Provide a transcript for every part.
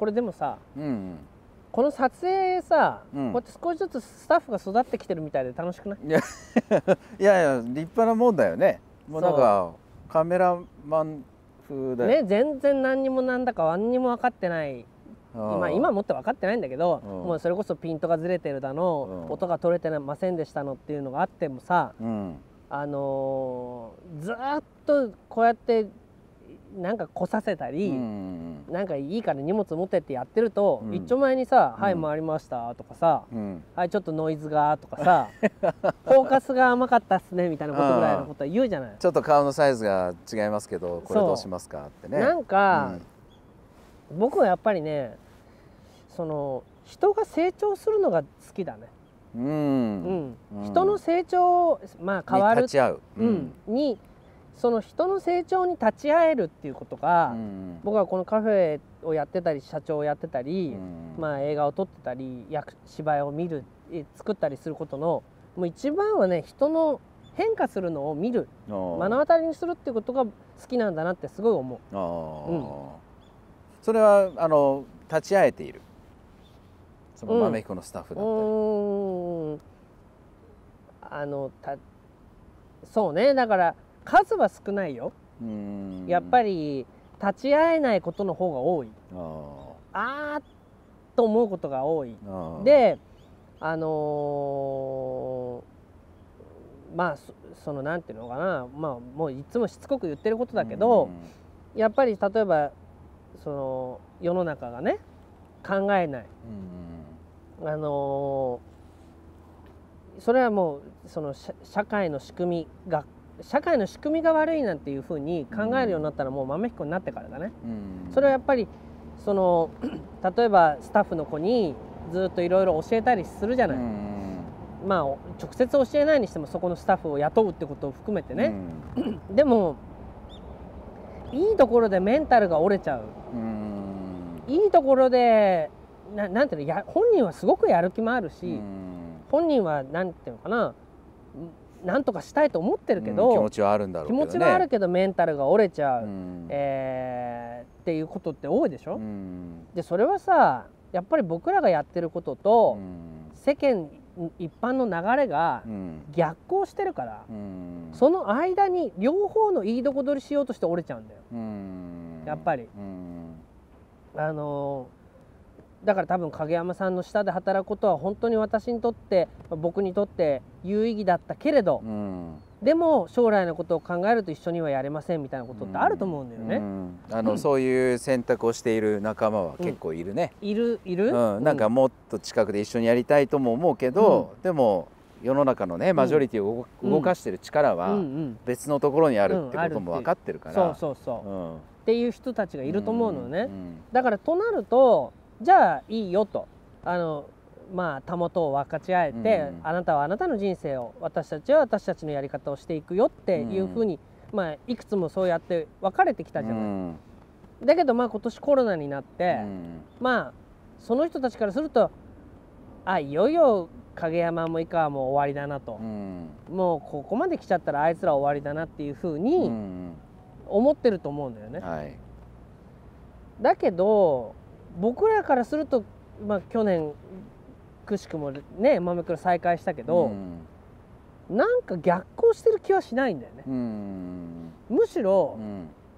これでもさうんこの撮影さ、うん。こうやって少しずつスタッフが育ってきてるみたいで楽しくない？いや いやいや立派なもんだよね。もうなんかカメラマン風だよ、ね全然何にもなんだか何にも分かってない。今今もって分かってないんだけど、うん。もうそれこそピントがずれてるだの、うん。音が取れてませんでしたのっていうのがあってもさうん。あのーずーっとこうやってなんか来させたり、うん。なんかいいから荷物持ってってやってると、うん。一丁前にさ「うん。はい回りました」とかさうん「はいちょっとノイズが」とかさ「フォーカスが甘かったっすね」みたいなことぐらいのことは言うじゃない。ちょっと顔のサイズが違いますけどこれどうしますかってね。なんか、僕はやっぱりねその人が成長するのが好きだね。うん、ううん。ん人の成長まあ変わるに立ち会う、うん、にその人の成長に立ち会えるっていうことが、うん。僕はこのカフェをやってたり社長をやってたり、うん。まあ、映画を撮ってたり役芝居を見るえ作ったりすることのもう一番はね人の変化するのを見る目の当たりにするっていうことが好きなんだなってすごい思う。うん。それはあの立ち会えている。そのうん豆彦のスタッフうだったり、あのたそうね。だから数は少ないよ、うん。やっぱりり立ち会えないことの方が多い。あーあと思うことが多い。であのーまあそそのなんていうのかな。まあもういつもしつこく言ってることだけど、やっぱり例えばその世の中がね考えない。うん。あのーそれはもうその社社会の仕組みが社会の仕組みが悪いなんていうふうに考えるようになったらもう豆彦になってからだね。うん。それはやっぱりその 例えばスタッフの子にずっといろいろ教えたりするじゃない、うん。まあお直接教えないにしてもそこのスタッフを雇うってことを含めてね、でもいいところでメンタルが折れちゃう。うん。いいところでななんていうのや本人はすごくやる気もあるし、うん。本人はなんていうのかな。んなんとかしたいと思ってるけど、うん気持ちはあるんだろう気けどね。持ちはあるけどメンタルが折れちゃう、うん。えーっていうことって多いでしょ、うん。でそれはさやっぱり僕らがやってることと、世間一般の流れがうん。逆行してるから、うん。その間に両方のいいとこ取りしようとして折れちゃうんだよ。うん。やっぱり。うん。あのーだから多分影山さんの下で働くことは本当に私にとって僕にとって有意義だったけれど、うん。でも将来のことを考えると一緒にはやれませんみたいなことってあると思うんだよね、うん。あのそういう選択をしている仲間は結構いるね、いるいる、うん。なんかもっと近くで一緒にやりたいとも思うけど、でも世の中のねマジョリティを動,、かしてる力うんうはん。別のところにあるってことも分かってるから、そうそうそう、うん。っていう人たちがいると思うのね、ん。だからとなるとじゃあいいよと。あのまあたもとを分かち合えて、うん。あなたはあなたの人生を私たちは私たちのやり方をしていくよっていうふうに、まあいくつもそうやって分かれてきたじゃない、うん。だけどまあ今年コロナになって、うん。まあその人たちからするとあいよいよ影山も以下はもう終わりだなと。う、ん。もうここまで来ちゃったらあいつら終わりだなっていうふううにん。思ってると思うんだよね。はい。だけど僕らからすると、まあ、去年くしくもね豆倉再開したけど、なんか逆行してる気はしないんだよね。うん。むしろ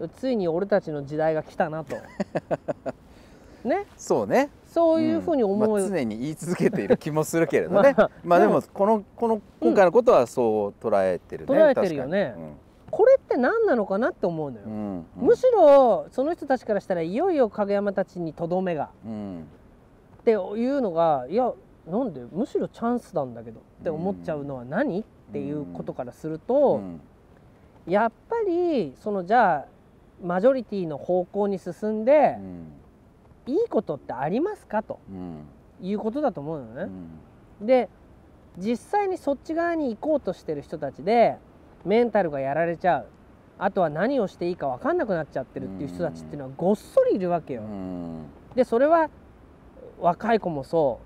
う、ん。ついに俺たちの時代が来たなと。ね？そうね。そういうふうに思う、ん。まあ、常に言い続けている気もするけれどね。まあまあでもでもこのこの今回のことはそう捉えてるね、捉えてるよねこれって何なのかなって思うのよ。うんうん。むしろその人たちからしたらいよいよ影山たちにとどめが。うん。っていうのがいやなんでむしろチャンスなんだけどって思っちゃうのは何、っていうことからすると、うん。やっぱりそのじゃあマジョリティの方向に進んでう、ん。いいことってありますか？とうん。いうことだと思うのね。うん。で実際にそっち側に行こうとしてる人たちでメンタルがやられちゃう。あとは何をしていいか分かんなくなっちゃってるっていう人たちっていうのはごっそりいるわけよ。うん。でそれは若い子もそ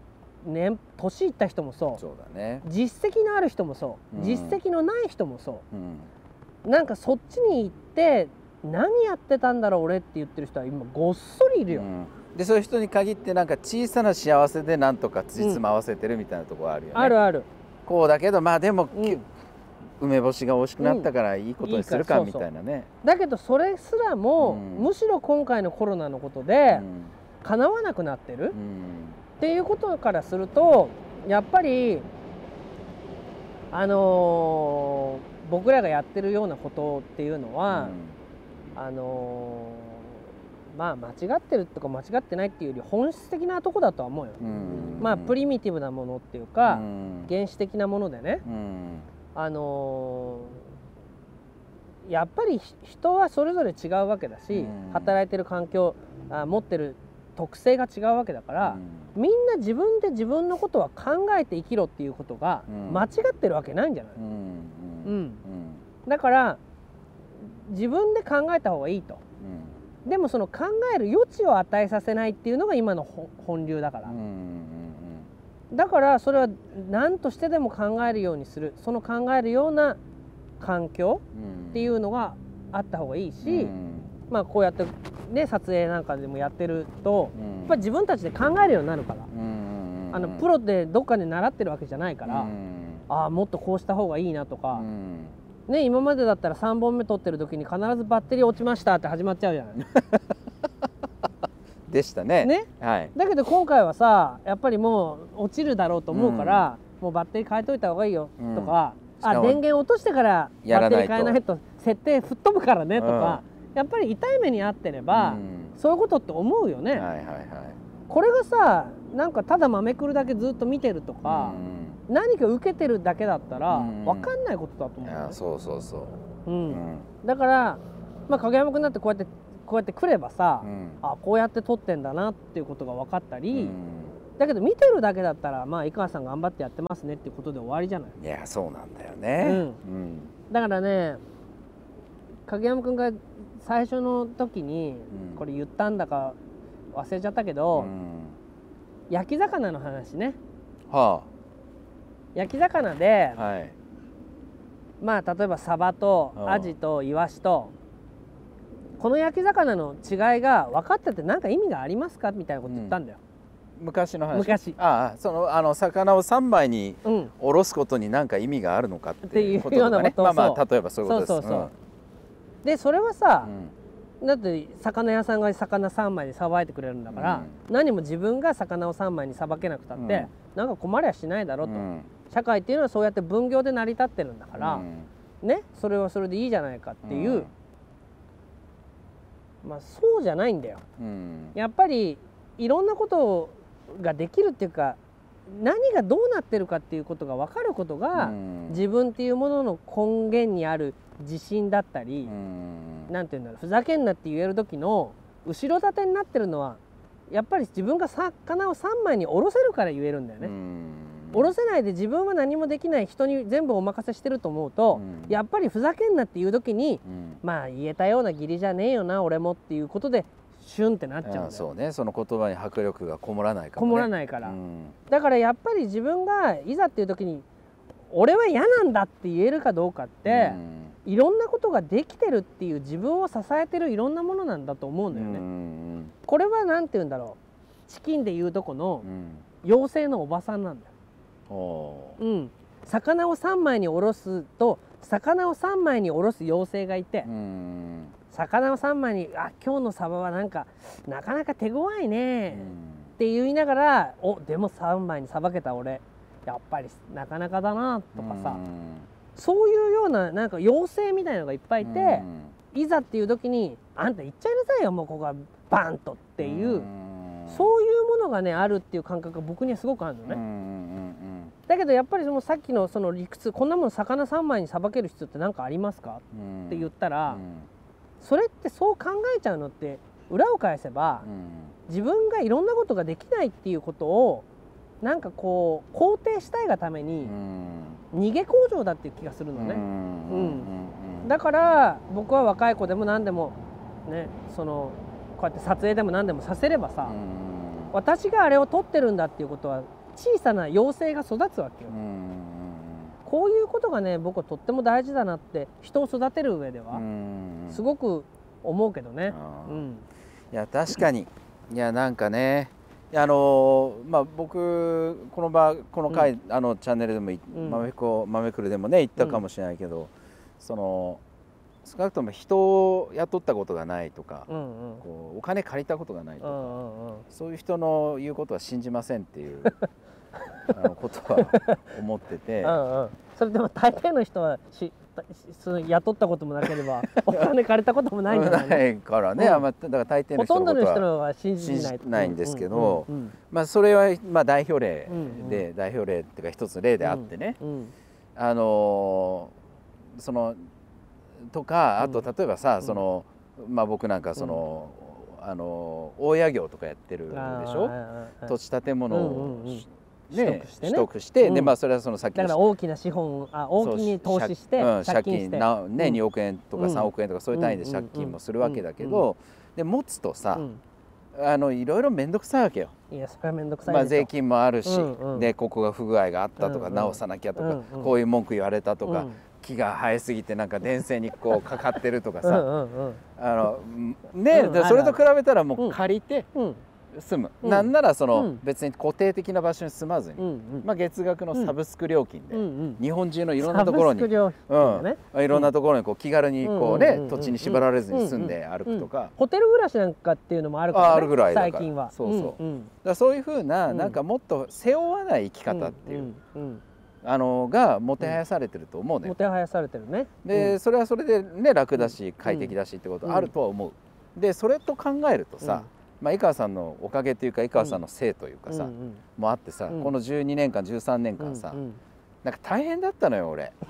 う、ね、年いった人もそう。そうだね。実績のある人もそう、うん。実績のない人もそう。ん。うなんかそっちに行って何やってたんだろう俺って言ってる人は今ごっそりいるよ。うん。でそういう人に限ってなんか小さな幸せでなんとかつじつま合わせてるみたいなところあるよね、あるある。こうだけどまあでも、うん梅干しが美味しくなったからいいことにするかみたいなね、だけどそれすらも、うん。むしろ今回のコロナのことでうん。叶わなくなってる、うん。っていうことからするとやっぱりあのー僕らがやってるようなことっていうのは、あのーまあ間違ってるとか間違ってないっていうより本質的なとこだとは思うよ、うん。まあプリミティブなものっていうか、うん。原始的なものでね。うんあのーやっぱりひ人はそれぞれ違うわけだし、うん。働いてる環境あ持ってる特性が違うわけだから、みんな自分で自分のことは考えて生きろっていうことがうん。間違ってるわけないんじゃない、うん。うん。うん。だから自分で考えた方がいいと。でもその考える余地を与えさせないっていうのが今のほ本流だから、うんうんだからそれは何としてでも考えるようにする。その考えるような環境うん。っていうのがあった方がいいし、うん。まあこうやってね撮影なんかでもやってるとうん。やっぱり自分たちで考えるようになるから、うんあのプロでどっかで習ってるわけじゃないから、うん。ああもっとこうした方がいいなとかう、ん。ね今までだったら3本目撮ってる時に必ずバッテリー落ちましたって始まっちゃうじゃない。でしたね。ね。はい。だけど今回はさやっぱりもう落ちるだろうと思うから、もうバッテリー変えといた方がいいよとか、あしかも電源落としてからバッテリー変えないと設定吹っ飛ぶからねとか、やっぱり痛い目に遭ってれば、うん。そういうことって思うよね、はいはいはい。これがさなんかただまめくるだけずっと見てるとか、何か受けてるだけだったらうん。分かんないことだと思うよね。やそうそうそう。ううん。ん、だから、まあ、影山君だってこうやってこうやって来ればさ、うん。あこうやって撮ってんだなっていうことが分かったり、うん。だけど見てるだけだったらまあ井川さん頑張ってやってますねっていうことで終わりじゃない。いやそうなんだよね。うん。だからね影山君が最初の時にうん。これ言ったんだか忘れちゃったけど、うん。焼き魚の話ね。は焼き魚で、あはい。まあ例えばサバとうん。アジとイワシとこの焼き魚の違いが分かってて何か意味がありますかみたいなこと言ったんだよ、昔の話。昔。ああそのあの魚を三枚にうん。おろすことに何か意味があるのかっていうことっていうようなことを。まあまあ例えばそういうことです。そうそうそう。でそれはさう、ん。だって魚屋さんが魚3枚でさばいてくれるんだから、何も自分が魚を3枚にさばけなくたって、うん。なんか困りゃしないだろと、うん。社会っていうのはそうやって分業で成り立ってるんだから、うん。ねそれはそれでいいじゃないかっていう、まあそうじゃないんだよ。うん。やっぱりいろんなことができるっていうか何がどうなってるかっていうことが分かることが、うん。自分っていうものの根源にある自信だったり、うん。ていうんだろうふざけんなって言える時の後ろ盾になってるのはやっぱり自分が魚を3枚におろせるから言えるんだよね。うんおろせないで自分は何もできない人に全部お任せしてると思うと、うん。やっぱりふざけんなっていう時にうん。まあ言えたような義理じゃねえよな俺もっていうことでシュンってなっちゃうそうね。その言葉に迫力がこもらないから、こね、もらないから、うん。だからやっぱり自分がいざっていう時に俺は嫌なんだって言えるかどうかって、いろんなことができてるっていう自分を支えてるいろんなものなんだと思うんだよね。うんこれは何て言うんだろう。チキンでいうとこのうん。妖精のおばさんなんだよ。おうん、魚を3枚におろすと魚を3枚におろす妖精がいて、魚を3枚に「あ今日のサバはなんかなかなか手強いね」うん。って言いながら「おでも3枚にさばけた俺。やっぱりなかなかだな」とかさ、そういうようななんか妖精みたいなのがいっぱいいて、いざっていう時に「あんた行っちゃいなさいよもうここはバンと」っていう、そういうものがねあるっていう感覚が僕にはすごくあるのね。だけどやっぱりそのさっきのその理屈こんなもの魚3枚にさばける必要って何かありますか？うん。うんって言ったら、うん。それってそう考えちゃうのって裏を返せば、うん。自分がいろんなことができないっていうことをなんかこう肯定したいがためうにん。逃げ工場だっていう気がするのね、うん。うん。だから僕は若い子でも何でもねそのこうやって撮影でも何でもさせればさ、うん。私があれを撮ってるんだっていうことは小さな妖精が育つわけよ、うん。こういうことがね僕はとっても大事だなって人を育てる上ではうん。すごく思うけどね、うん。いや確かに。いやなんかねあのまあ僕この場この回、あのチャンネルでもい、うん。豆子豆くるでもね言ったかもしれないけど、その少なくとも人を雇ったことがないとか、うんうん。こうお金借りたことがないとか、うんうんうん。そういう人の言うことは信じませんっていう あのことは思ってて。うんうん。それでも大抵の人はしその雇ったこともなければ お金借りたこともないんじゃないの？ないからね、うん。あんまだから大抵のほとん人のことはどの人のは信じないないんですけどうんうんまあそれはまあ代表例うんで、代表例っていうか一つの例であってね、うんうん。あのーそのとかあとうん例えばさ、ん。そのまあ僕なんかその、あのー大家業とかやってるでしょ？土地建物を、うんうんうん。ね取得してね。取得してでうん。まあそれはそのさっきだから大きな資本あ大きに投資して借金して。なね、うん。2億円とかうん。3億円とかそういう単位で借金もするわけだけど、で持つとさ、うん。あのいろいろ面倒くさいわけよ。いやそれは面倒くさいまあ、税金もあるし、でここが不具合があったとか、直さなきゃとか、こういう文句言われたとか、うん。木が生えすぎてなんか電線にこうかかってるとかさ、あのね、それと比べたらもううん。借りてうん住む、うん。なんならその、うん。別に固定的な場所に住まずに、うんうん。まあ、月額のサブスク料金で、うんうん。日本中のいろんなところに。うん。いろんなところにこう気軽にこうね、土地に縛られずに住んで歩くとか,、ホテル暮らしなんかっていうのもあるから、ね、ああるぐらいだから最近は。そうそう。んん。らそういうふうな、うん。なんかもっと背負わない生き方っていう、あのがもてはやされてると思うね、もてはやされてるね。で、それはそれでね楽だし快適だしってことあるとは思う、でそれと考えるとさ、まあ、井川さんのおかげというか井川さんのせいというかさ、うんうん。もあってさ、うん。この12年間13年間さ、うんうん。なんか大変だったのよ俺。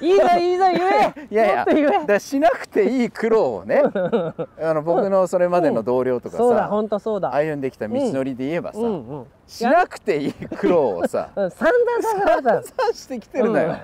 いいぞいいぞ言え。いやいやだしなくていい苦労をね あの僕のそれまでの同僚とかそうださ、本当そうだ、歩んできた道のりで言えばさ、うん。うんしなくていい苦労をさうん。散々させられた。さしてきてるのよ、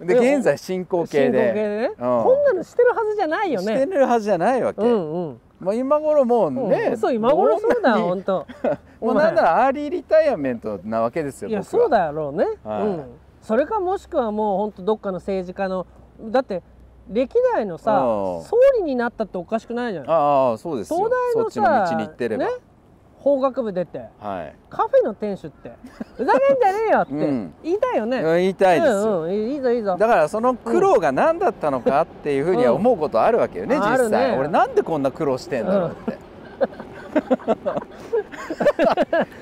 でで現在進行形で。でね、うん。こんなのしてるはずじゃないよしてねるはずじゃないわけ、うんうんもう今頃もうね、うん。そう今頃そうだよ本当。もうなんならアーリーリタイアメントなわけですよいやそうだろうね、はい。うん。それかもしくはもう本当どっかの政治家のだって歴代のさうん。総理になったっておかしくないじゃん。ああそうですよ。東大のそっちのさ道に行ってれば、ね法学部出て。はい。カフェの店主って。ふざけんじゃねえよって。うん。言いたいよね、言いたいですよ、うんうん、いいぞいいぞ。だからその苦労が何だったのかっていうふうには思うことあるわけよね、うん実あるね。際。俺なんでこんな苦労してんだろうって、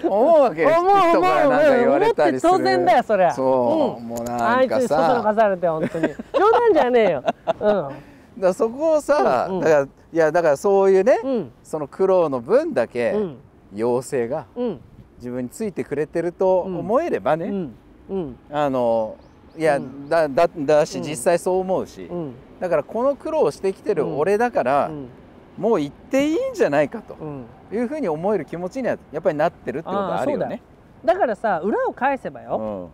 思うわけよ思う思う人からなんか言われたりする。思って当然だよそりゃ。そう、うん。もうあないんかつにそそのさかされて本当に。冗談じゃねえよ。だからそこをさ、うんうん。だからいやだからそういうね、うんうん。その苦労の分だけ、うん妖精がうん。自分についてくれてると思えればね、あのいや、うん。だだだしうん。実際そう思うし、うん。だからこの苦労をしてきてるうん。俺だから、うん。もう行っていいんじゃないかとうん。いうふうに思える気持ちにはやっぱりなってるってことはあるよね。だからさ裏を返せばよ、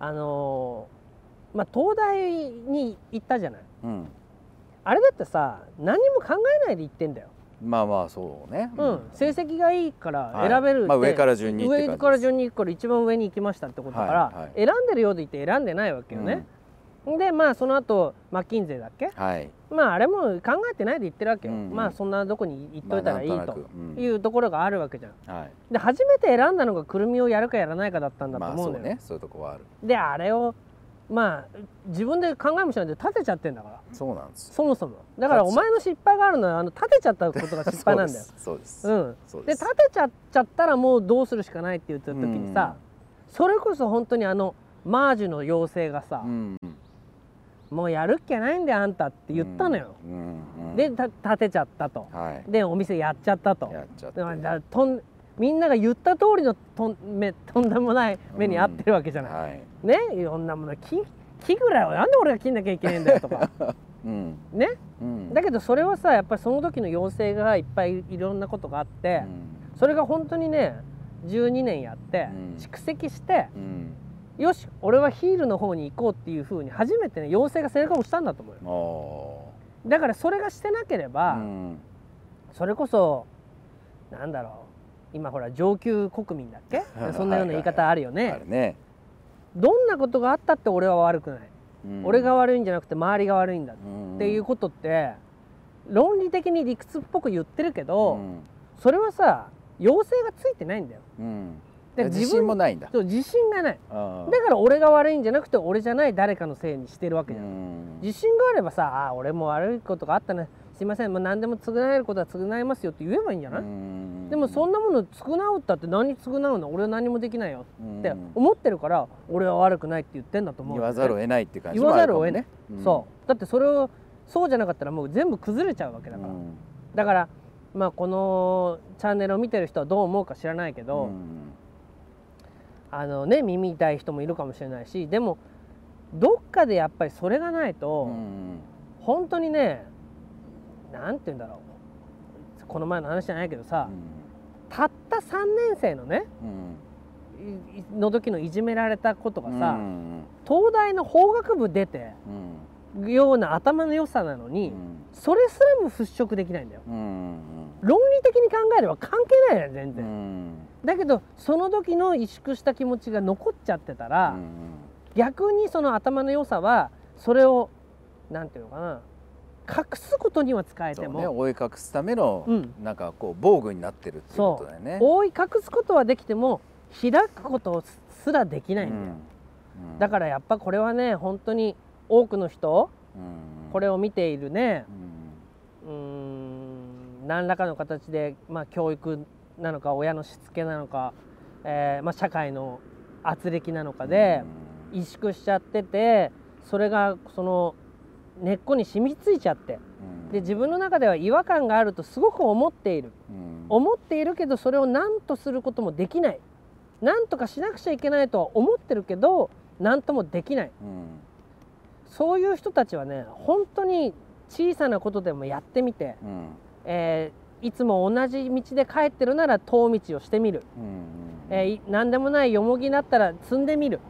うん。あのーまあ東大に行ったじゃない。うん。あれだってさ何も考えないで行ってんだよ、まあまあそうね。うん。成績がいいからはい。選べるって、まあ上から順に上から順に行くから一番上に行きましたってことだから、はいはい。選んでるようでいて選んでないわけよね、でまあその後マッキンゼーだっけ？はい。まああれも考えてないで言ってるわけよ、うんうん。まあそんなどこに行っといたらいいと。いうところがあるわけじゃん。はい。で初めて選んだのがくるみをやるかやらないかだったんだとまあ思うのよ、そうね。そういうとこはある。であれをまあ自分で考えもしないで立てちゃってんだから。そうなんですよ。そもそも。だからお前の失敗があるのはあの立てちゃったことが失敗なんだよ。そうです。うん。で。立てちゃっちゃったらもうどうするしかないって言った時にさ、それこそ本当にあのマージュの妖精がさ、うん。もうやるっきゃないんだよあんたって言ったのよ、。うん。うん。でた立てちゃったと。はい。でお店やっちゃったと。やっちゃって。でもだとんみんなが言った通りのとんめとんでもない目に遭ってるわけじゃない、はい。ねいろんなもの木木ぐらいはなんで俺が切んなきゃいけないんだよとか。うん。ね。うん。だけどそれはさやっぱりその時の妖精がいっぱいいろんなことがあって、うん。それが本当にね12年やって、うん。蓄積してうん。よし俺はヒールの方に行こうっていうふうに初めてね妖精が背中を押したんだと思うよ。おだからそれがしてなけれーば、うん。それこそなんだろう今ほら上級国民だっけ？そんなような言い方あるよね、あるね。どんなことがあったって俺は悪くない、うん。俺が悪いんじゃなくて周りが悪いんだっうん。ていうことって論理的に理屈っぽく言ってるけうど、ん。それはさ要請がついてないんだよ。うん。で自信もないんだ。自信がない。だから俺が悪いんじゃなくて俺じゃない誰かのせいにしてるわけうじゃん、ん。自信があればさあー俺も悪いことがあったね。すいません、まあ、何でも償えることは償いますよって言えばいいんじゃない、うんでもそんなもの償うったって何償うの？俺は何もできないよってうん。思ってるから俺は悪くないって言ってんだと思う。言わざるを得ないって感じ。言わざるを得ない。もあるかもねそう。だってそれをそうじゃなかったらもう全部崩れちゃうわけだから、うん。だからまあこのチャンネルを見てる人はどう思うか知らないけど、うん。あのね耳痛い人もいるかもしれないしでもどっかでやっぱりそれがないと、うん。本当にねなんて言うんだろうこの前の話じゃないけどさ、たった3年生のねの時のいじめられたことがさ、うん東大の法学部出てうん。ような頭の良さなのに、それすらも払拭できないんだよ。うん論理的に考えれば関係ないよ全う然、ん。だけどその時の萎縮した気持ちが残っちゃってたら、うん。逆にその頭の良さはそれをなんていうのかな隠すことには使えても、ね覆い隠すためのうん。なんかこう防具になってるっていうことだよね。覆い隠すことはできても開くことすらできないんだよ、うん。だからやっぱこれはね本当に多くの人うん。これを見ているね。うん。何らかの形で、まあ、教育なのか親のしつけなのか、えーまあ、社会の圧力なのかで萎縮しちゃっててそれがその根っこに染みついちゃって。うん。で自分の中では違和感があるとすごく思っている。うん。思っているけどそれを何とすることもできない。何とかしなくちゃいけないとは思ってるけど何ともできない。うん。そういう人たちはね本当に小さなことでもやってみて、うん。えーいつも同じ道で帰ってるなら遠道をしてみる、うんえーい何でもないよもぎだったら積んでみる、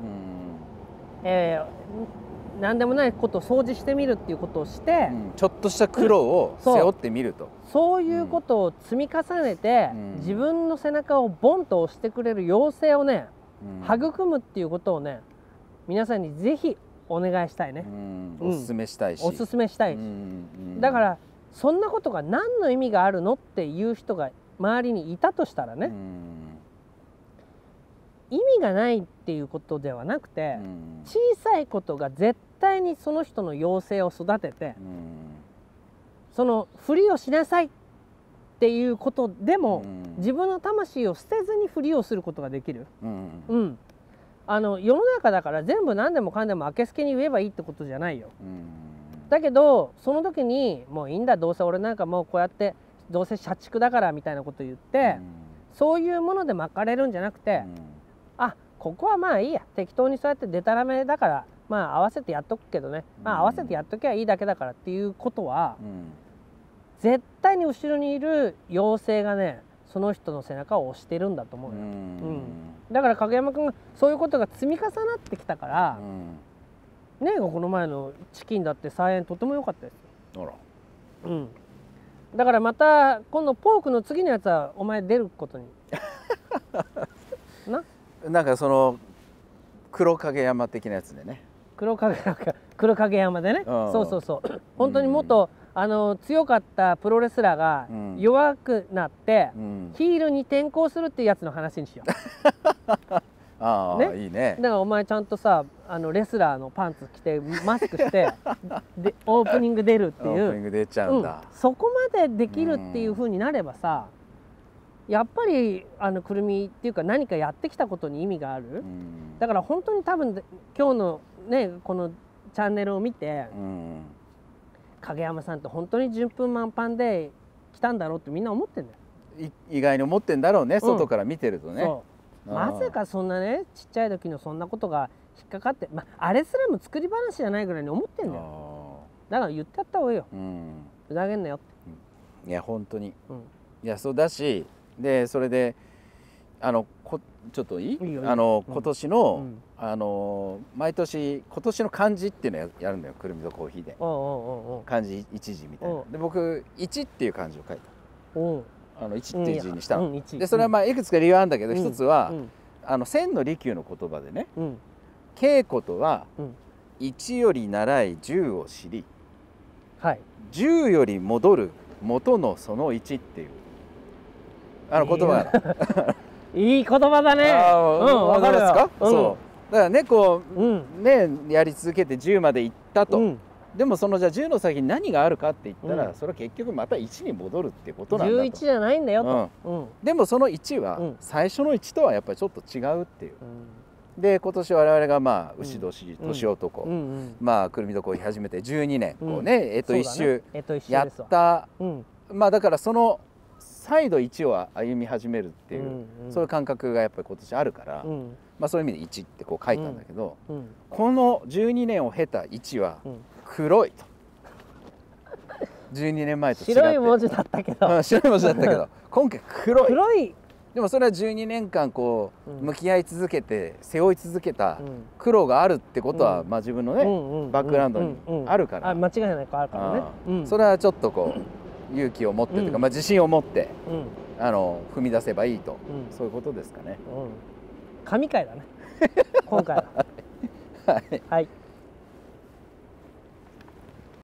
うん。えー何でもないことを掃除してみるっていうことをして、うんちょっとした苦労を背負ってみると。そういうことを積み重ねて、うん。自分の背中をボンと押してくれる妖精をね、うん。育むっていうことをね皆さんにぜひお願いしたいね。う、ん。うん。おすすめしたいし。おすすめしたいし、うん。だからそんなことが何の意味があるのっていう人が周りにいたとしたらね、うん。意味がないっていうことではなくて、うん。小さいことが絶対にその人の妖精を育ててうん。そのふりをしなさいっていうことでも、うん。自分の魂を捨てずにふりをすることができる、うん。うん、あの世の中だから全部何でもかんでもあけすけに言えばいいってことじゃないよ。うん。だけどその時にもういいんだどうせ俺なんかもうこうやってどうせ社畜だからみたいなこと言って、そういうもので巻かれるんじゃなくて、あここはまあいいや。適当にそうやってデタラメだからまあ合わせてやっとくけどね、まあうん合わせてやっときゃいいだけだからっていうことはうん。うん絶対に後ろにいる妖精がねその人の背中を押してるんだと思うよ、うん。だから影山君がそういうことが積み重なってきたからう、ん。ねこの前のチキンだって菜園とても良かったですよ、うん、だからまた今度ポークの次のやつはお前出ることに。な。なんかその黒影山的なやつでね黒影 黒影山でね、うん。そうそうそう。本当にもっと、あの強かったプロレスラーがうん。弱くなって、うん。ヒールに転向するっていうやつの話にしよう。ああね。いいね。だからお前ちゃんとさあのレスラーのパンツ着てマスクして でオープニング出るってオいう。ープニング出ちゃううん。そこまでできるっていう風になればさ、やっぱりあのくるみっていうか何かやってきたことに意味がある、うん。だから本当に多分今日のねこのチャンネルを見てうん。影山さんって本当に順風満帆で来たんだろうってみんな思ってんだよ。い意外に思ってんだろうね外から見てるとね。まさかそんなねちっちゃい時のそんなことが引っかかって、まあ、あれすらも作り話じゃないぐらいに思ってんだよ。あだから言ってやった方がいいよ。あうん。ふざけんなよって、いや本当に。うん、いやそうだしでそれであのこちょっといい？あのうん。今年の、うん。あの毎年今年の漢字っていうのややるんだよくるみとコーヒーで。漢字一字みたいな。うん。で僕一っていう漢字を書いた。あの一っていう字にしたの、でそれはまあいくつか理由あるんだけどうん。一、つは、うん。あの千の利休の言葉でね。うん。稽古とはうん。一より習い十を知り。はい。10より戻る元のその1っていう。あの言葉がいい言葉だね。あうんーわかる。わかりますか、うん。そう。だからねこうん。うねやり続けて10までいったと、うん。でもそのじゃあ10の先に何があるかって言ったら、うん。それは結局また1に戻るってことなんだと。11じゃないんだよと。うん。でもその1はうん。最初の1とはやっぱりちょっと違うっていう。で今年我々がまあ牛年、うん年男、うん。うん。まあくるみどこを始めて12年、うんこうねえっと一周えっと一周やった、うん。まあだからその再度1を歩み始めるっていう、うんうん。そういう感覚がやっぱり今年あるから、うん。まあそういう意味で1ってこう書いたんだけど、うん。この12年を経た1はうん。黒いと。12年前と白い文字だったけど。うん白い文字だったけど 今回黒い。黒い。でもそれは12年間こううん。向き合い続けて背負い続けたうん。苦労があるってことは、うん。まあ自分のね、うんうんバックグラウンドにうんうんあるから。あ間違いなくあるからね。それはちょっとこう勇気を持ってというか、うん。まあ、自信を持ってうん。あの踏み出せばいいと、うん。そういうことですかね。うん。神回だね。今回は。はい。はい